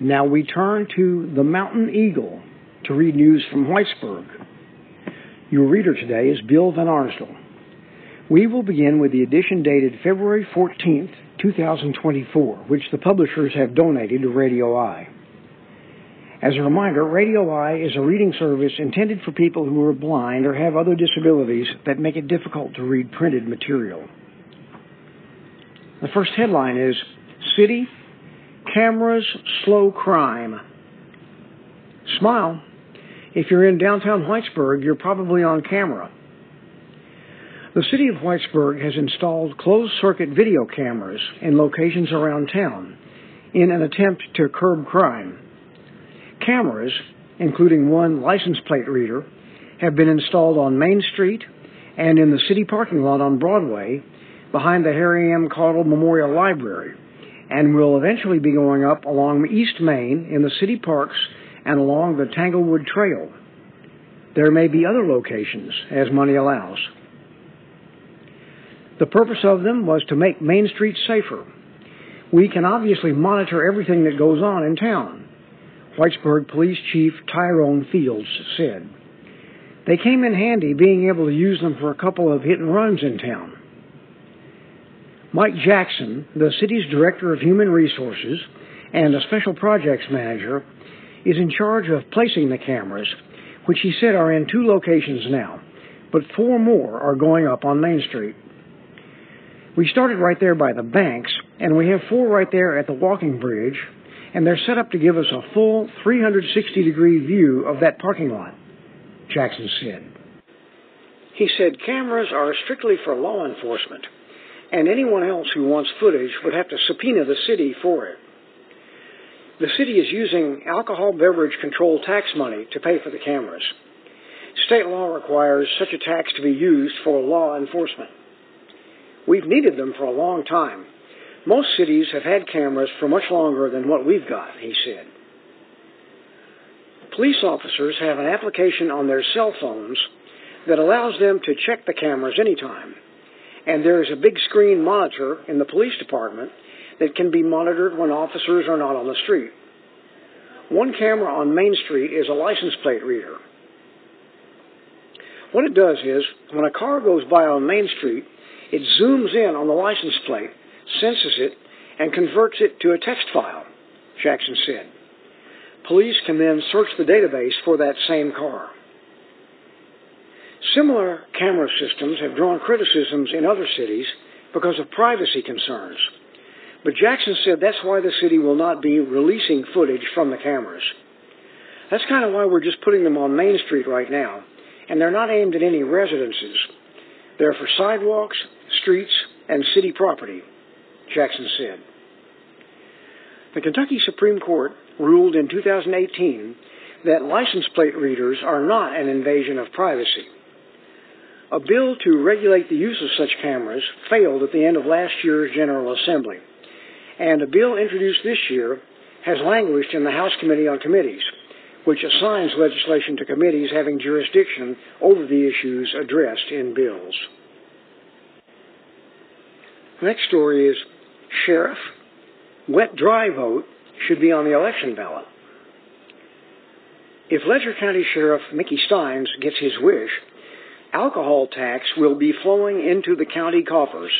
Now we turn to the Mountain Eagle to read news from Whitesburg. Your reader today is Bill Van Arsdell. We will begin with the edition dated February 14th, 2024, which the publishers have donated to Radio Eye. As a reminder, Radio Eye is a reading service intended for people who are blind or have other disabilities that make it difficult to read printed material. The first headline is City Cameras Slow Crime. Smile. If you're in downtown Whitesburg, you're probably on camera. The city of Whitesburg has installed closed circuit video cameras in locations around town in an attempt to curb crime. Cameras, including one license plate reader, have been installed on Main Street and in the city parking lot on Broadway behind the Harry M. Caudill Memorial Library and will eventually be going up along East Main in the city parks and along the Tanglewood Trail. There may be other locations as money allows. The purpose of them was to make Main Street safer. We can obviously monitor everything that goes on in town, Whitesburg Police Chief Tyrone Fields said. They came in handy being able to use them for a couple of hit and runs in town. Mike Jackson, the city's Director of Human Resources and a Special Projects Manager, is in charge of placing the cameras, which he said are in two locations now, but four more are going up on Main Street. We started right there by the banks, and we have four right there at the walking bridge, and they're set up to give us a full 360 degree view of that parking lot, Jackson said. He said cameras are strictly for law enforcement and anyone else who wants footage would have to subpoena the city for it. The city is using alcohol beverage control tax money to pay for the cameras. State law requires such a tax to be used for law enforcement. We've needed them for a long time. Most cities have had cameras for much longer than what we've got, he said. Police officers have an application on their cell phones that allows them to check the cameras anytime and there is a big screen monitor in the police department that can be monitored when officers are not on the street. One camera on Main Street is a license plate reader. What it does is, when a car goes by on Main Street, it zooms in on the license plate, senses it, and converts it to a text file, Jackson said. Police can then search the database for that same car. Similar camera systems have drawn criticisms in other cities because of privacy concerns. But Jackson said that's why the city will not be releasing footage from the cameras. That's kind of why we're just putting them on Main Street right now, and they're not aimed at any residences. They're for sidewalks, streets, and city property, Jackson said. The Kentucky Supreme Court ruled in 2018 that license plate readers are not an invasion of privacy. A bill to regulate the use of such cameras failed at the end of last year's General Assembly, and a bill introduced this year has languished in the House Committee on Committees, which assigns legislation to committees having jurisdiction over the issues addressed in bills. The next story is Sheriff, wet dry vote should be on the election ballot. If Letcher County Sheriff Mickey Stines gets his wish, alcohol tax will be flowing into the county coffers,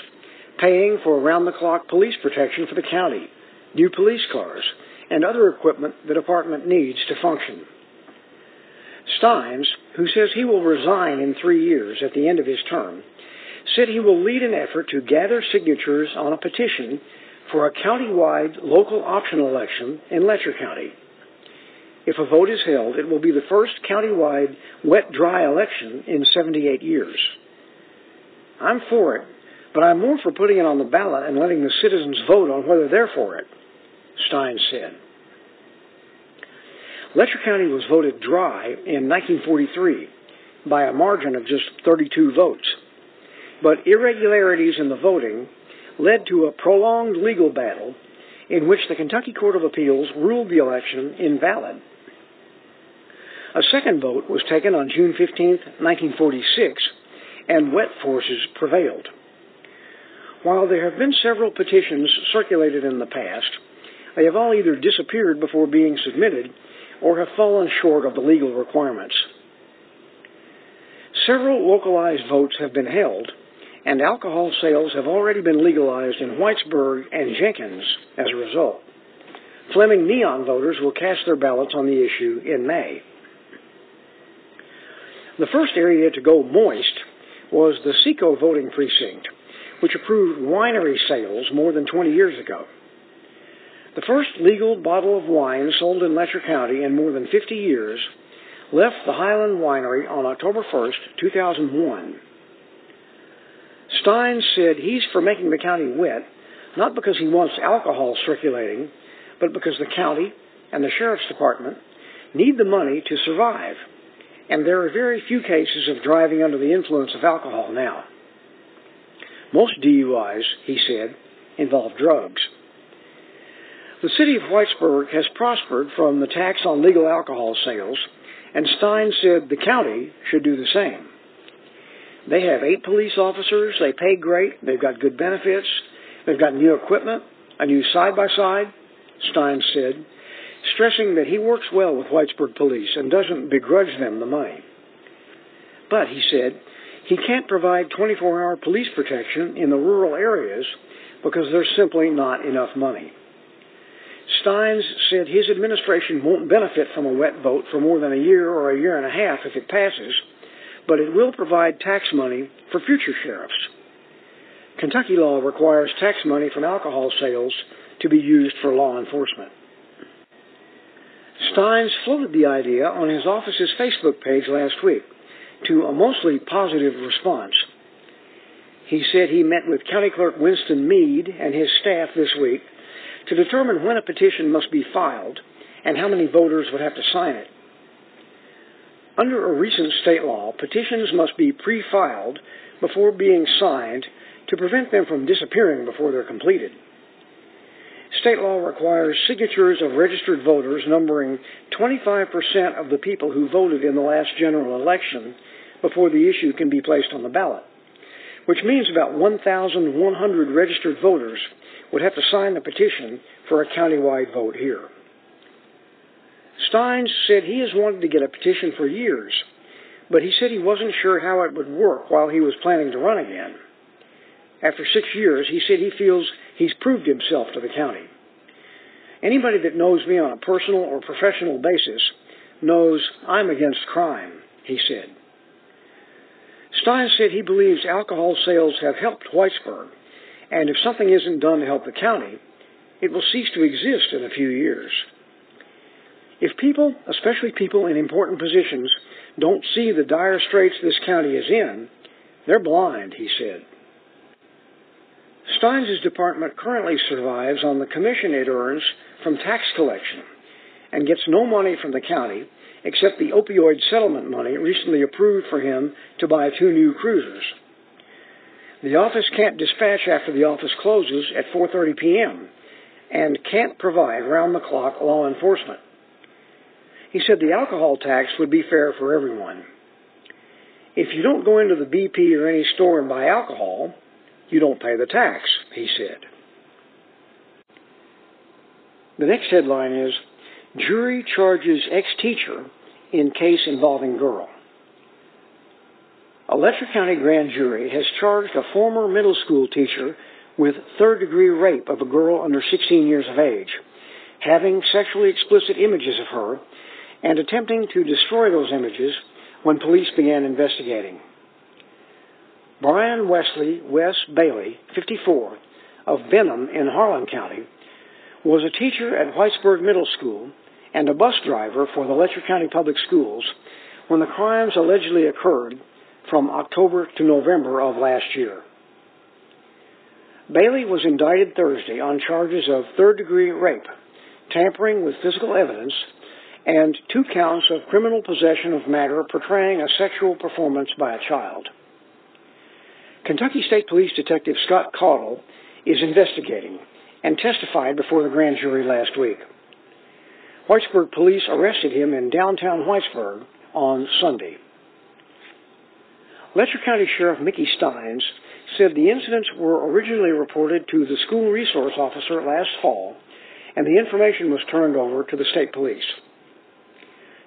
paying for around the clock police protection for the county, new police cars, and other equipment the department needs to function. Stines, who says he will resign in three years at the end of his term, said he will lead an effort to gather signatures on a petition for a county-wide local option election in Letcher County. If a vote is held, it will be the first countywide wet dry election in 78 years. I'm for it, but I'm more for putting it on the ballot and letting the citizens vote on whether they're for it, Stines said. Letcher County was voted dry in 1943 by a margin of just 32 votes. But irregularities in the voting led to a prolonged legal battle in which the Kentucky Court of Appeals ruled the election invalid. A second vote was taken on June 15, 1946, and wet forces prevailed. While there have been several petitions circulated in the past, They have all either disappeared before being submitted or have fallen short of the legal requirements. Several localized votes have been held, and alcohol sales have already been legalized in Whitesburg and Jenkins as a result. Fleming Neon voters will cast their ballots on the issue in May. The first area to go moist was the Seco voting precinct, which approved winery sales more than 20 years ago. The first legal bottle of wine sold in Letcher County in more than 50 years left the Highland Winery on October 1st, 2001. Stines said he's for making the county wet, not because he wants alcohol circulating, but because the county and the sheriff's department need the money to survive. And there are very few cases of driving under the influence of alcohol now. Most DUIs, he said, involve drugs. The city of Whitesburg has prospered from the tax on legal alcohol sales and Stines said the county should do the same. They have eight police officers, they pay great, they've got good benefits, they've got new equipment, a new side by side, Stines said, stressing that he works well with Whitesburg police and doesn't begrudge them the money. But, he said, he can't provide 24 hour police protection in the rural areas because there's simply not enough money. Stines said his administration won't benefit from a wet vote for more than a year or a year and a half if it passes, but it will provide tax money for future sheriffs. Kentucky law requires tax money from alcohol sales to be used for law enforcement. Stines floated the idea on his office's Facebook page last week to a mostly positive response. He said he met with County Clerk Winston Meade and his staff this week to determine when a petition must be filed and how many voters would have to sign it. Under a recent state law, petitions must be pre filed before being signed to prevent them from disappearing before they're completed. State law requires signatures of registered voters numbering 25% of the people who voted in the last general election before the issue can be placed on the ballot, which means about 1,100 registered voters would have to sign the petition for a countywide vote here. Stines said he has wanted to get a petition for years, but he said he wasn't sure how it would work while he was planning to run again. After six years, he said he feels he's proved himself to the county. Anybody that knows me on a personal or professional basis knows I'm against crime, he said. Stines said he believes alcohol sales have helped Whitesburg and if something isn't done to help the county, it will cease to exist in a few years. If people, especially people in important positions, don't see the dire straits this county is in, they're blind, he said. Stines' department currently survives on the commission it earns from tax collection and gets no money from the county except the opioid settlement money recently approved for him to buy two new cruisers. The office can't dispatch after the office closes at 4:30 p.m. and can't provide round-the-clock law enforcement. He said the alcohol tax would be fair for everyone. If you don't go into the BP or any store and buy alcohol, you don't pay the tax, he said. The next headline is Jury charges ex-teacher in case involving girl. A Letcher County grand jury has charged a former middle school teacher with third degree rape of a girl under 16 years of age, having sexually explicit images of her, and attempting to destroy those images when police began investigating. Brian Wesley Wes Bailey, 54, of Benham in Harlan County, was a teacher at Whitesburg Middle School and a bus driver for the Letcher County Public Schools when the crimes allegedly occurred from October to November of last year. Bailey was indicted Thursday on charges of third degree rape, tampering with physical evidence, and two counts of criminal possession of matter portraying a sexual performance by a child. Kentucky State Police Detective Scott Caudle is investigating and testified before the grand jury last week. Whitesburg police arrested him in downtown Whitesburg on Sunday. Letcher County Sheriff Mickey Stines said the incidents were originally reported to the school resource officer last fall and the information was turned over to the state police.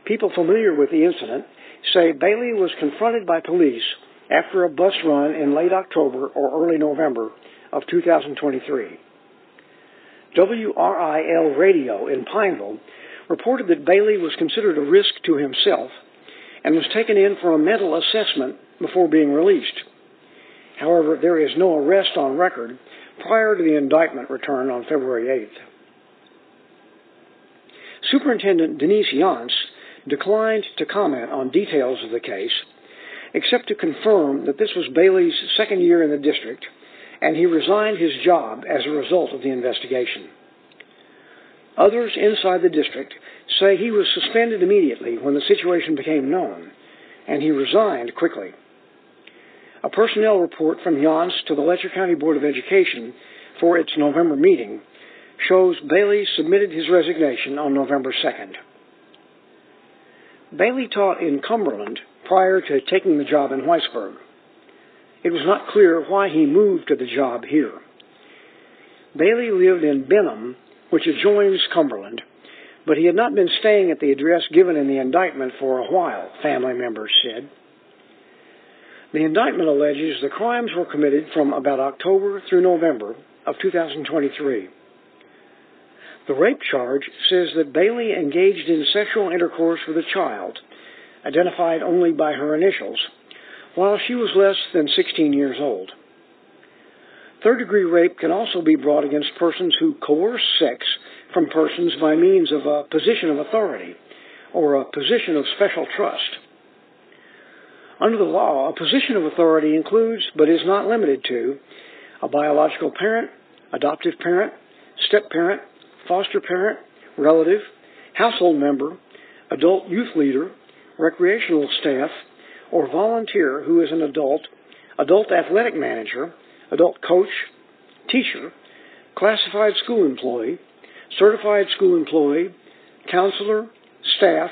People familiar with the incident say Bailey was confronted by police after a bus run in late October or early November of 2023. WRIL Radio in Pineville reported that Bailey was considered a risk to himself and was taken in for a mental assessment before being released. However, there is no arrest on record prior to the indictment return on February 8th. Superintendent Denise Yonts declined to comment on details of the case, except to confirm that this was Bailey's second year in the district and he resigned his job as a result of the investigation. Others inside the district say he was suspended immediately when the situation became known, and he resigned quickly. A personnel report from Yonts to the Letcher County Board of Education for its November meeting shows Bailey submitted his resignation on November 2nd. Bailey taught in Cumberland prior to taking the job in Whitesburg. It was not clear why he moved to the job here. Bailey lived in Benham, which adjoins Cumberland, but he had not been staying at the address given in the indictment for a while, family members said. The indictment alleges the crimes were committed from about October through November of 2023. The rape charge says that Bailey engaged in sexual intercourse with a child, identified only by her initials, while she was less than 16 years old. Third degree rape can also be brought against persons who coerce sex from persons by means of a position of authority or a position of special trust. Under the law, a position of authority includes, but is not limited to, a biological parent, adoptive parent, step parent, foster parent, relative, household member, adult youth leader, recreational staff, or volunteer who is an adult, adult athletic manager, adult coach, teacher, classified school employee, certified school employee, counselor, staff,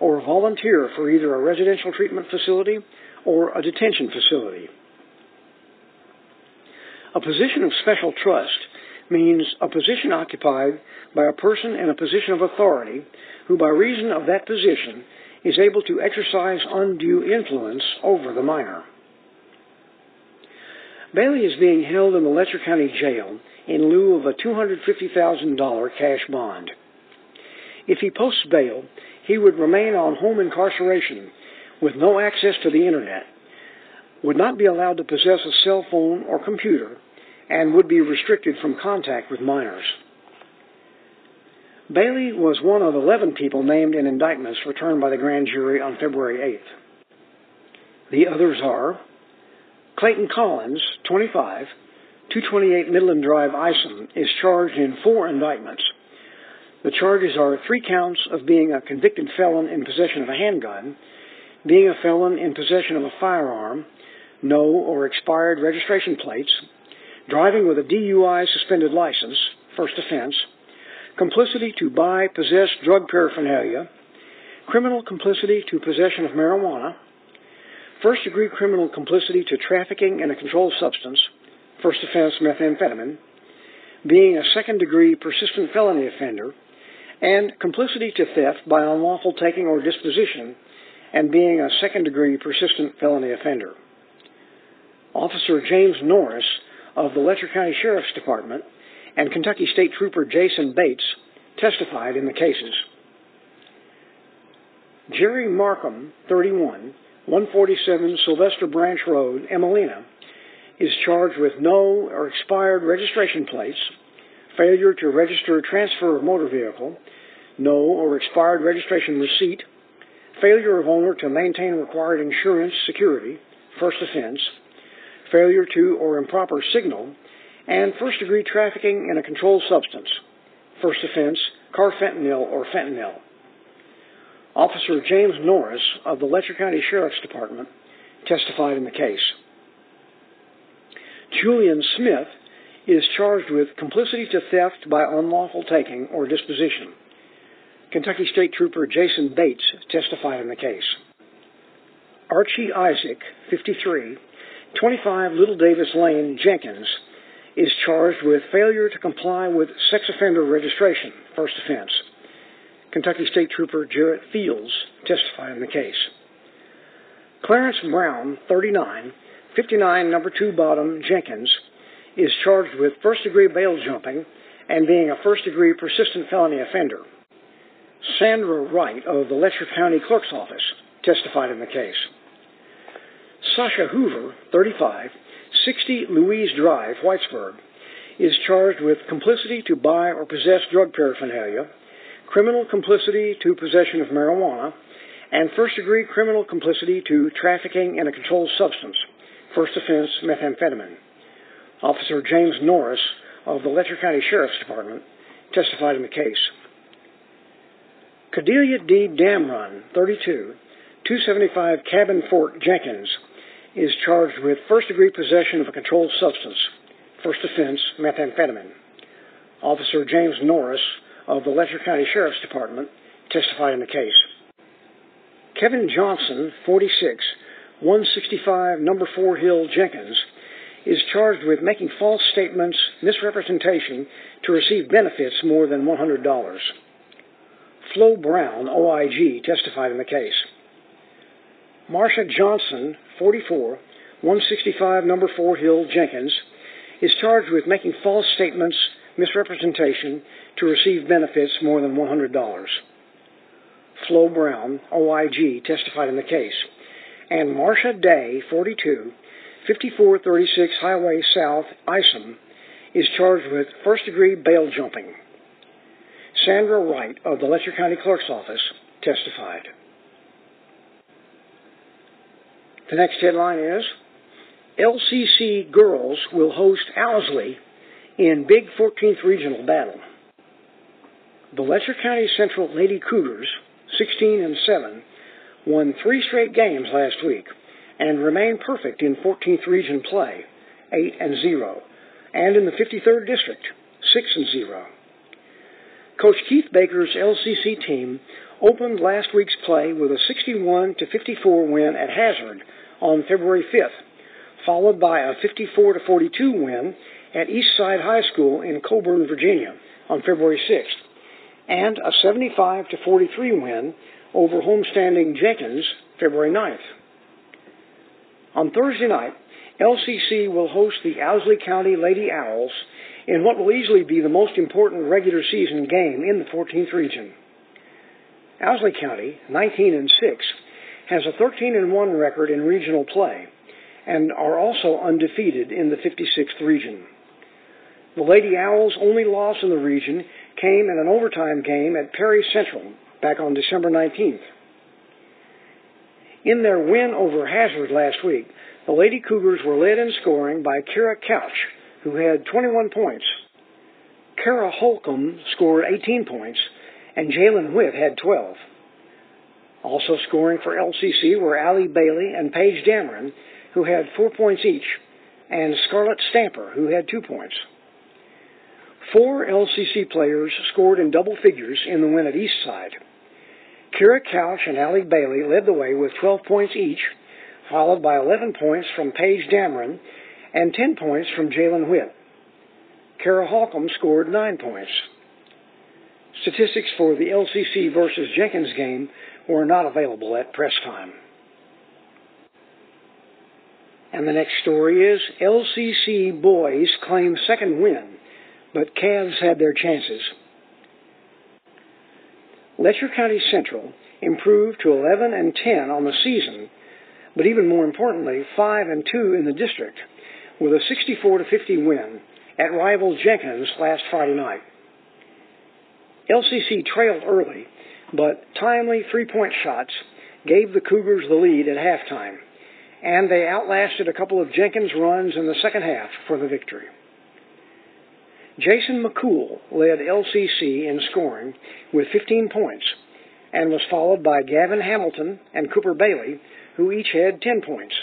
or volunteer for either a residential treatment facility or a detention facility. A position of special trust means a position occupied by a person in a position of authority who, by reason of that position, is able to exercise undue influence over the minor. Bailey is being held in the Letcher County Jail in lieu of a $250,000 cash bond. If he posts bail, he would remain on home incarceration with no access to the Internet, would not be allowed to possess a cell phone or computer, and would be restricted from contact with minors. Bailey was one of 11 people named in indictments returned by the grand jury on February 8th. The others are Clayton Collins, 25, 228 Midland Drive, Isom, is charged in four indictments. The charges are three counts of being a convicted felon in possession of a handgun, being a felon in possession of a firearm, no or expired registration plates, driving with a DUI suspended license, first offense, complicity to buy, possess drug paraphernalia, criminal complicity to possession of marijuana, first degree criminal complicity to trafficking in a controlled substance, first offense methamphetamine, being a second degree persistent felony offender, and complicity to theft by unlawful taking or disposition, and being a second degree persistent felony offender. Officer James Norris of the Letcher County Sheriff's Department and Kentucky State Trooper Jason Bates testified in the cases. Jerry Markham, 31, 147 Sylvester Branch Road, Emmalena, is charged with no or expired registration plates, failure to register transfer of motor vehicle, no or expired registration receipt, failure of owner to maintain required insurance security, first offense, failure to or improper signal, and first degree trafficking in a controlled substance, first offense, carfentanil or fentanyl. Officer James Norris of the Letcher County Sheriff's Department testified in the case. Julian Smith is charged with complicity to theft by unlawful taking or disposition. Kentucky State Trooper Jason Bates testified in the case. Archie Isaac, 53, 25 Little Davis Lane, Jenkins, is charged with failure to comply with sex offender registration, first offense. Kentucky State Trooper Jarrett Fields testified in the case. Clarence Brown, 39, 59 number 2 bottom Jenkins, is charged with first degree bail jumping and being a first degree persistent felony offender. Sandra Wright of the Letcher County Clerk's Office testified in the case. Sasha Hoover, 35, 60 Louise Drive, Whitesburg, is charged with complicity to buy or possess drug paraphernalia, criminal complicity to possession of marijuana, and first degree criminal complicity to trafficking in a controlled substance, first offense methamphetamine. Officer James Norris of the Letcher County Sheriff's Department testified in the case. Cordelia D. Damron, 32, 275 Cabin Fort, Jenkins, is charged with first degree possession of a controlled substance, first offense methamphetamine. Officer James Norris of the Letcher County Sheriff's Department testified in the case. Kevin Johnson, 46, 165 Number 4 Hill, Jenkins, is charged with making false statements, misrepresentation to receive benefits more than $100. Flo Brown, OIG, testified in the case. Marsha Johnson, 44, 165 Number 4 Hill, Jenkins, is charged with making false statements, misrepresentation to receive benefits more than $100. Flo Brown, OIG, testified in the case. And Marsha Day, 42, 5436 Highway South, Isom, is charged with first degree bail jumping. Sandra Wright of the Letcher County Clerk's Office testified. The next headline is LCC girls will host Owsley in Big 14th Regional Battle. The Letcher County Central Lady Cougars, 16 and 7, won three straight games last week and remain perfect in 14th Region play, 8 and 0, and in the 53rd District, 6 and 0. Coach Keith Baker's LCC team opened last week's play with a 61 to 54 win at Hazard on February 5th, followed by a 54 to 42 win at Eastside High School in Coeburn, Virginia on February 6th, and a 75 to 43 win over homestanding Jenkins February 9th. On Thursday night, LCC will host the Owsley County Lady Owls in what will easily be the most important regular season game in the 14th region. Owsley County, 19 and 6, has a 13 and 1 record in regional play and are also undefeated in the 56th region. The Lady Owls' only loss in the region came in an overtime game at Perry Central back on December 19th. In their win over Hazard last week, the Lady Cougars were led in scoring by Kara Couch, who had 21 points. Kara Holcomb scored 18 points, and Jalen Witt had 12. Also scoring for LCC were Allie Bailey and Paige Dameron, who had four points each, and Scarlett Stamper, who had two points. Four LCC players scored in double figures in the win at Eastside. Kira Couch and Allie Bailey led the way with 12 points each, followed by 11 points from Paige Dameron and 10 points from Jalen Witt. Kara Holcomb scored 9 points. Statistics for the LCC versus Jenkins game were not available at press time. And the next story is LCC boys claim second win, but Cavs had their chances. Letcher County Central improved to 11 and 10 on the season, but even more importantly, 5 and 2 in the district, with a 64 to 50 win at rival Jenkins last Friday night. LCC trailed early, but timely three-point shots gave the Cougars the lead at halftime, and they outlasted a couple of Jenkins runs in the second half for the victory. Jason McCool led LCC in scoring with 15 points and was followed by Gavin Hamilton and Cooper Bailey, who each had 10 points.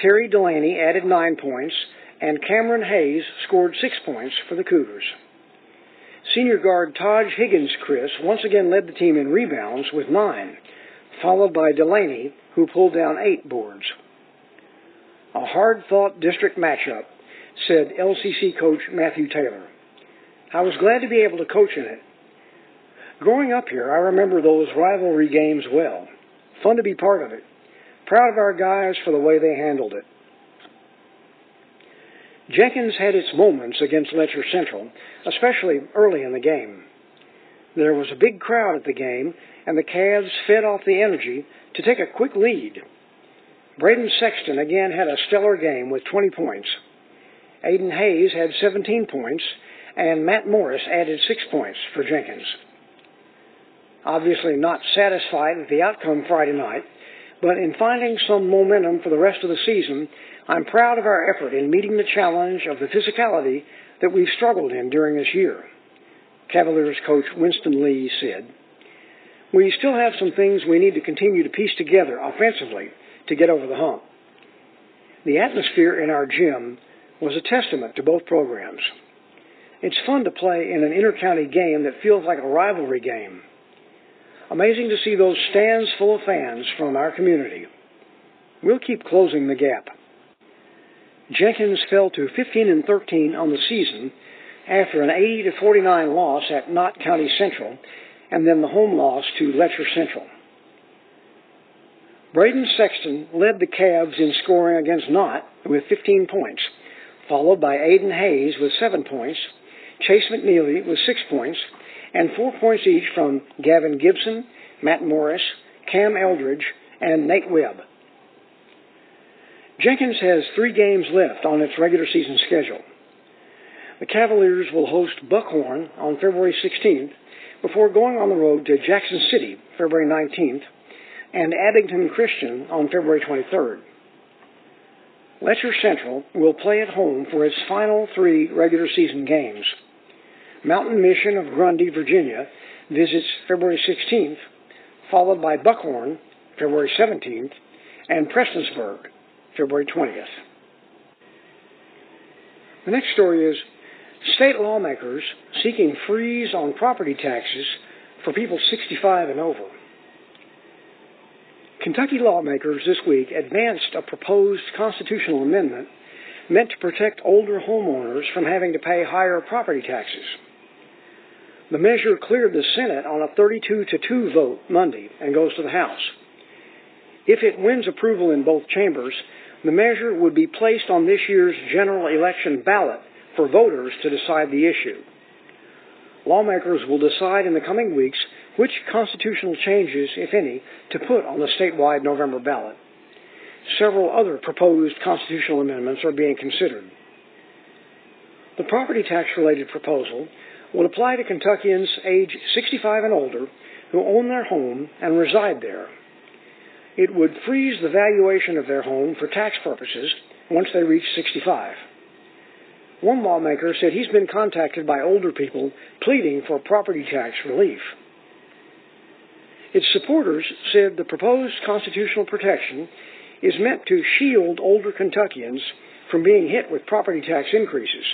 Terry Delaney added 9 points, and Cameron Hayes scored 6 points for the Cougars. Senior guard Taj Higgins Chris once again led the team in rebounds with 9, followed by Delaney, who pulled down 8 boards. A hard fought district matchup said LCC coach Matthew Taylor. I was glad to be able to coach in it. Growing up here, I remember those rivalry games well. Fun to be part of it. Proud of our guys for the way they handled it. Jenkins had its moments against Letcher Central, especially early in the game. There was a big crowd at the game, and the Cavs fed off the energy to take a quick lead. Braden Sexton again had a stellar game with 20 points. Aiden Hayes had 17 points, and Matt Morris added 6 points for Jenkins. Obviously not satisfied with the outcome Friday night, but in finding some momentum for the rest of the season, I'm proud of our effort in meeting the challenge of the physicality that we've struggled in during this year. Cavaliers coach Winston Lee said, We still have some things we need to continue to piece together offensively to get over the hump. The atmosphere in our gym was a testament to both programs. It's fun to play in an inter-county game that feels like a rivalry game. Amazing to see those stands full of fans from our community. We'll keep closing the gap. Jenkins fell to 15 and 13 on the season after an 80 to 49 loss at Knott County Central and then the home loss to Letcher Central. Braden Sexton led the Cavs in scoring against Knott with 15 points, followed by Aiden Hayes with 7 points, Chase McNeely with 6 points, and 4 points each from Gavin Gibson, Matt Morris, Cam Eldridge, and Nate Webb. Jenkins has three games left on its regular season schedule. The Cavaliers will host Buckhorn on February 16th before going on the road to Jackson City February 19th and Abington Christian on February 23rd. Letcher Central will play at home for its final three regular season games. Mountain Mission of Grundy, Virginia visits February 16th, followed by Buckhorn February 17th and Prestonsburg February 20th. The next story is state lawmakers seeking freeze on property taxes for people 65 and over. Kentucky lawmakers this week advanced a proposed constitutional amendment meant to protect older homeowners from having to pay higher property taxes. The measure cleared the Senate on a 32 to 2 vote Monday and goes to the House. If it wins approval in both chambers, the measure would be placed on this year's general election ballot for voters to decide the issue. Lawmakers will decide in the coming weeks which constitutional changes, if any, to put on the statewide November ballot. Several other proposed constitutional amendments are being considered. The property tax related proposal will apply to Kentuckians age 65 and older who own their home and reside there. It would freeze the valuation of their home for tax purposes once they reach 65. One lawmaker said he's been contacted by older people pleading for property tax relief. Its supporters said the proposed constitutional protection is meant to shield older Kentuckians from being hit with property tax increases.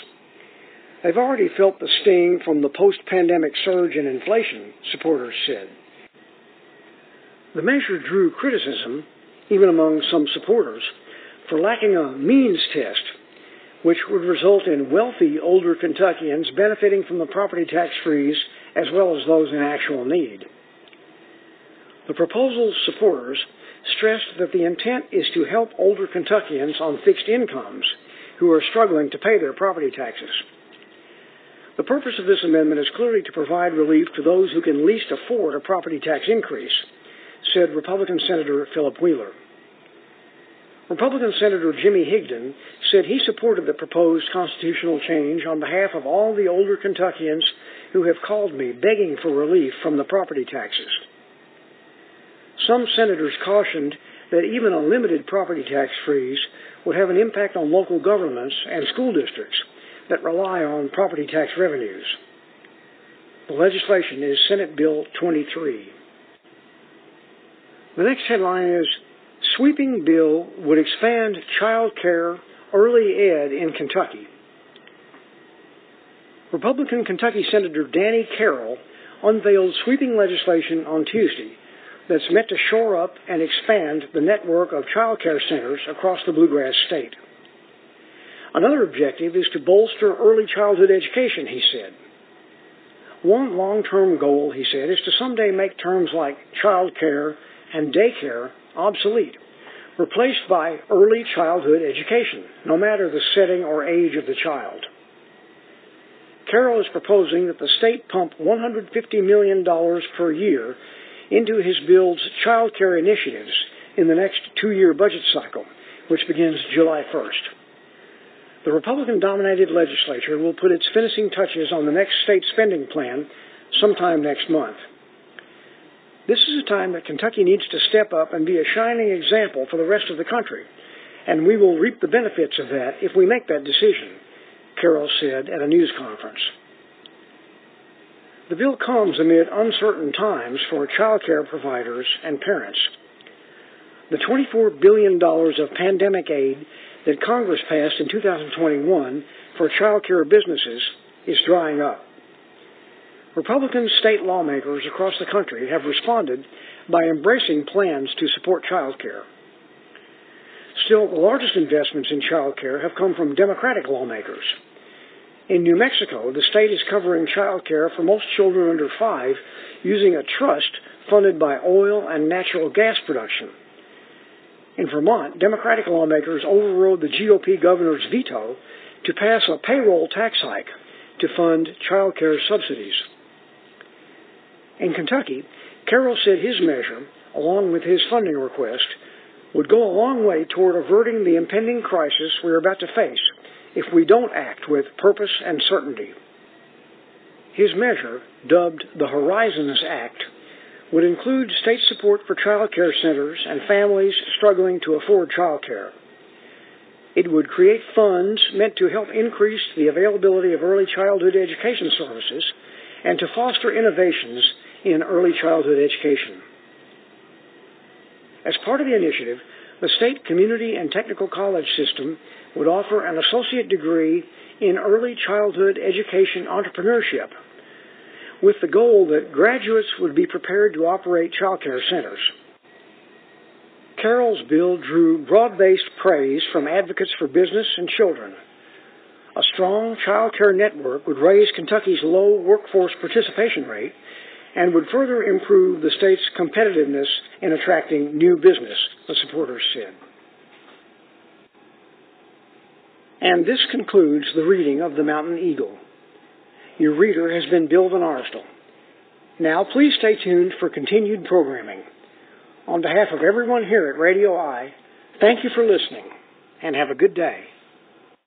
They've already felt the sting from the post pandemic surge in inflation, supporters said. The measure drew criticism, even among some supporters, for lacking a means test, which would result in wealthy older Kentuckians benefiting from the property tax freeze as well as those in actual need. The proposal's supporters stressed that the intent is to help older Kentuckians on fixed incomes who are struggling to pay their property taxes. The purpose of this amendment is clearly to provide relief to those who can least afford a property tax increase, said Republican Senator Philip Wheeler. Republican Senator Jimmy Higdon said he supported the proposed constitutional change on behalf of all the older Kentuckians who have called me begging for relief from the property taxes. Some senators cautioned that even a limited property tax freeze would have an impact on local governments and school districts that rely on property tax revenues. The legislation is Senate Bill 23. The next headline is Sweeping Bill Would Expand Child Care Early Ed in Kentucky. Republican Kentucky Senator Danny Carroll unveiled sweeping legislation on Tuesday that's meant to shore up and expand the network of child care centers across the Bluegrass state. Another objective is to bolster early childhood education, he said. One long-term goal, he said, is to someday make terms like child care and daycare obsolete, replaced by early childhood education, no matter the setting or age of the child. Carroll is proposing that the state pump $150 million per year into his bill's child care initiatives in the next two-year budget cycle, which begins July 1st. The Republican dominated legislature will put its finishing touches on the next state spending plan sometime next month. This is a time that Kentucky needs to step up and be a shining example for the rest of the country, and we will reap the benefits of that if we make that decision, Carroll said at a news conference. The bill comes amid uncertain times for child care providers and parents. The $24 billion of pandemic aid that Congress passed in 2021 for child care businesses is drying up. Republican state lawmakers across the country have responded by embracing plans to support child care. Still, the largest investments in child care have come from Democratic lawmakers. In New Mexico, the state is covering child care for most children under five using a trust funded by oil and natural gas production. In Vermont, Democratic lawmakers overrode the GOP governor's veto to pass a payroll tax hike to fund child care subsidies. In Kentucky, Carroll said his measure, along with his funding request, would go a long way toward averting the impending crisis we're about to face if we don't act with purpose and certainty. His measure, dubbed the Horizons Act, would include state support for child care centers and families struggling to afford child care. It would create funds meant to help increase the availability of early childhood education services and to foster innovations in early childhood education. As part of the initiative, the state community and technical college system would offer an associate degree in early childhood education entrepreneurship with the goal that graduates would be prepared to operate child care centers. Carroll's bill drew broad-based praise from advocates for business and children. A strong child care network would raise Kentucky's low workforce participation rate and would further improve the state's competitiveness in attracting new business, the supporters said. And this concludes the reading of the Mountain Eagle. Your reader has been Bill Van Arsdell. Now, please stay tuned for continued programming. On behalf of everyone here at Radio Eye, thank you for listening and have a good day.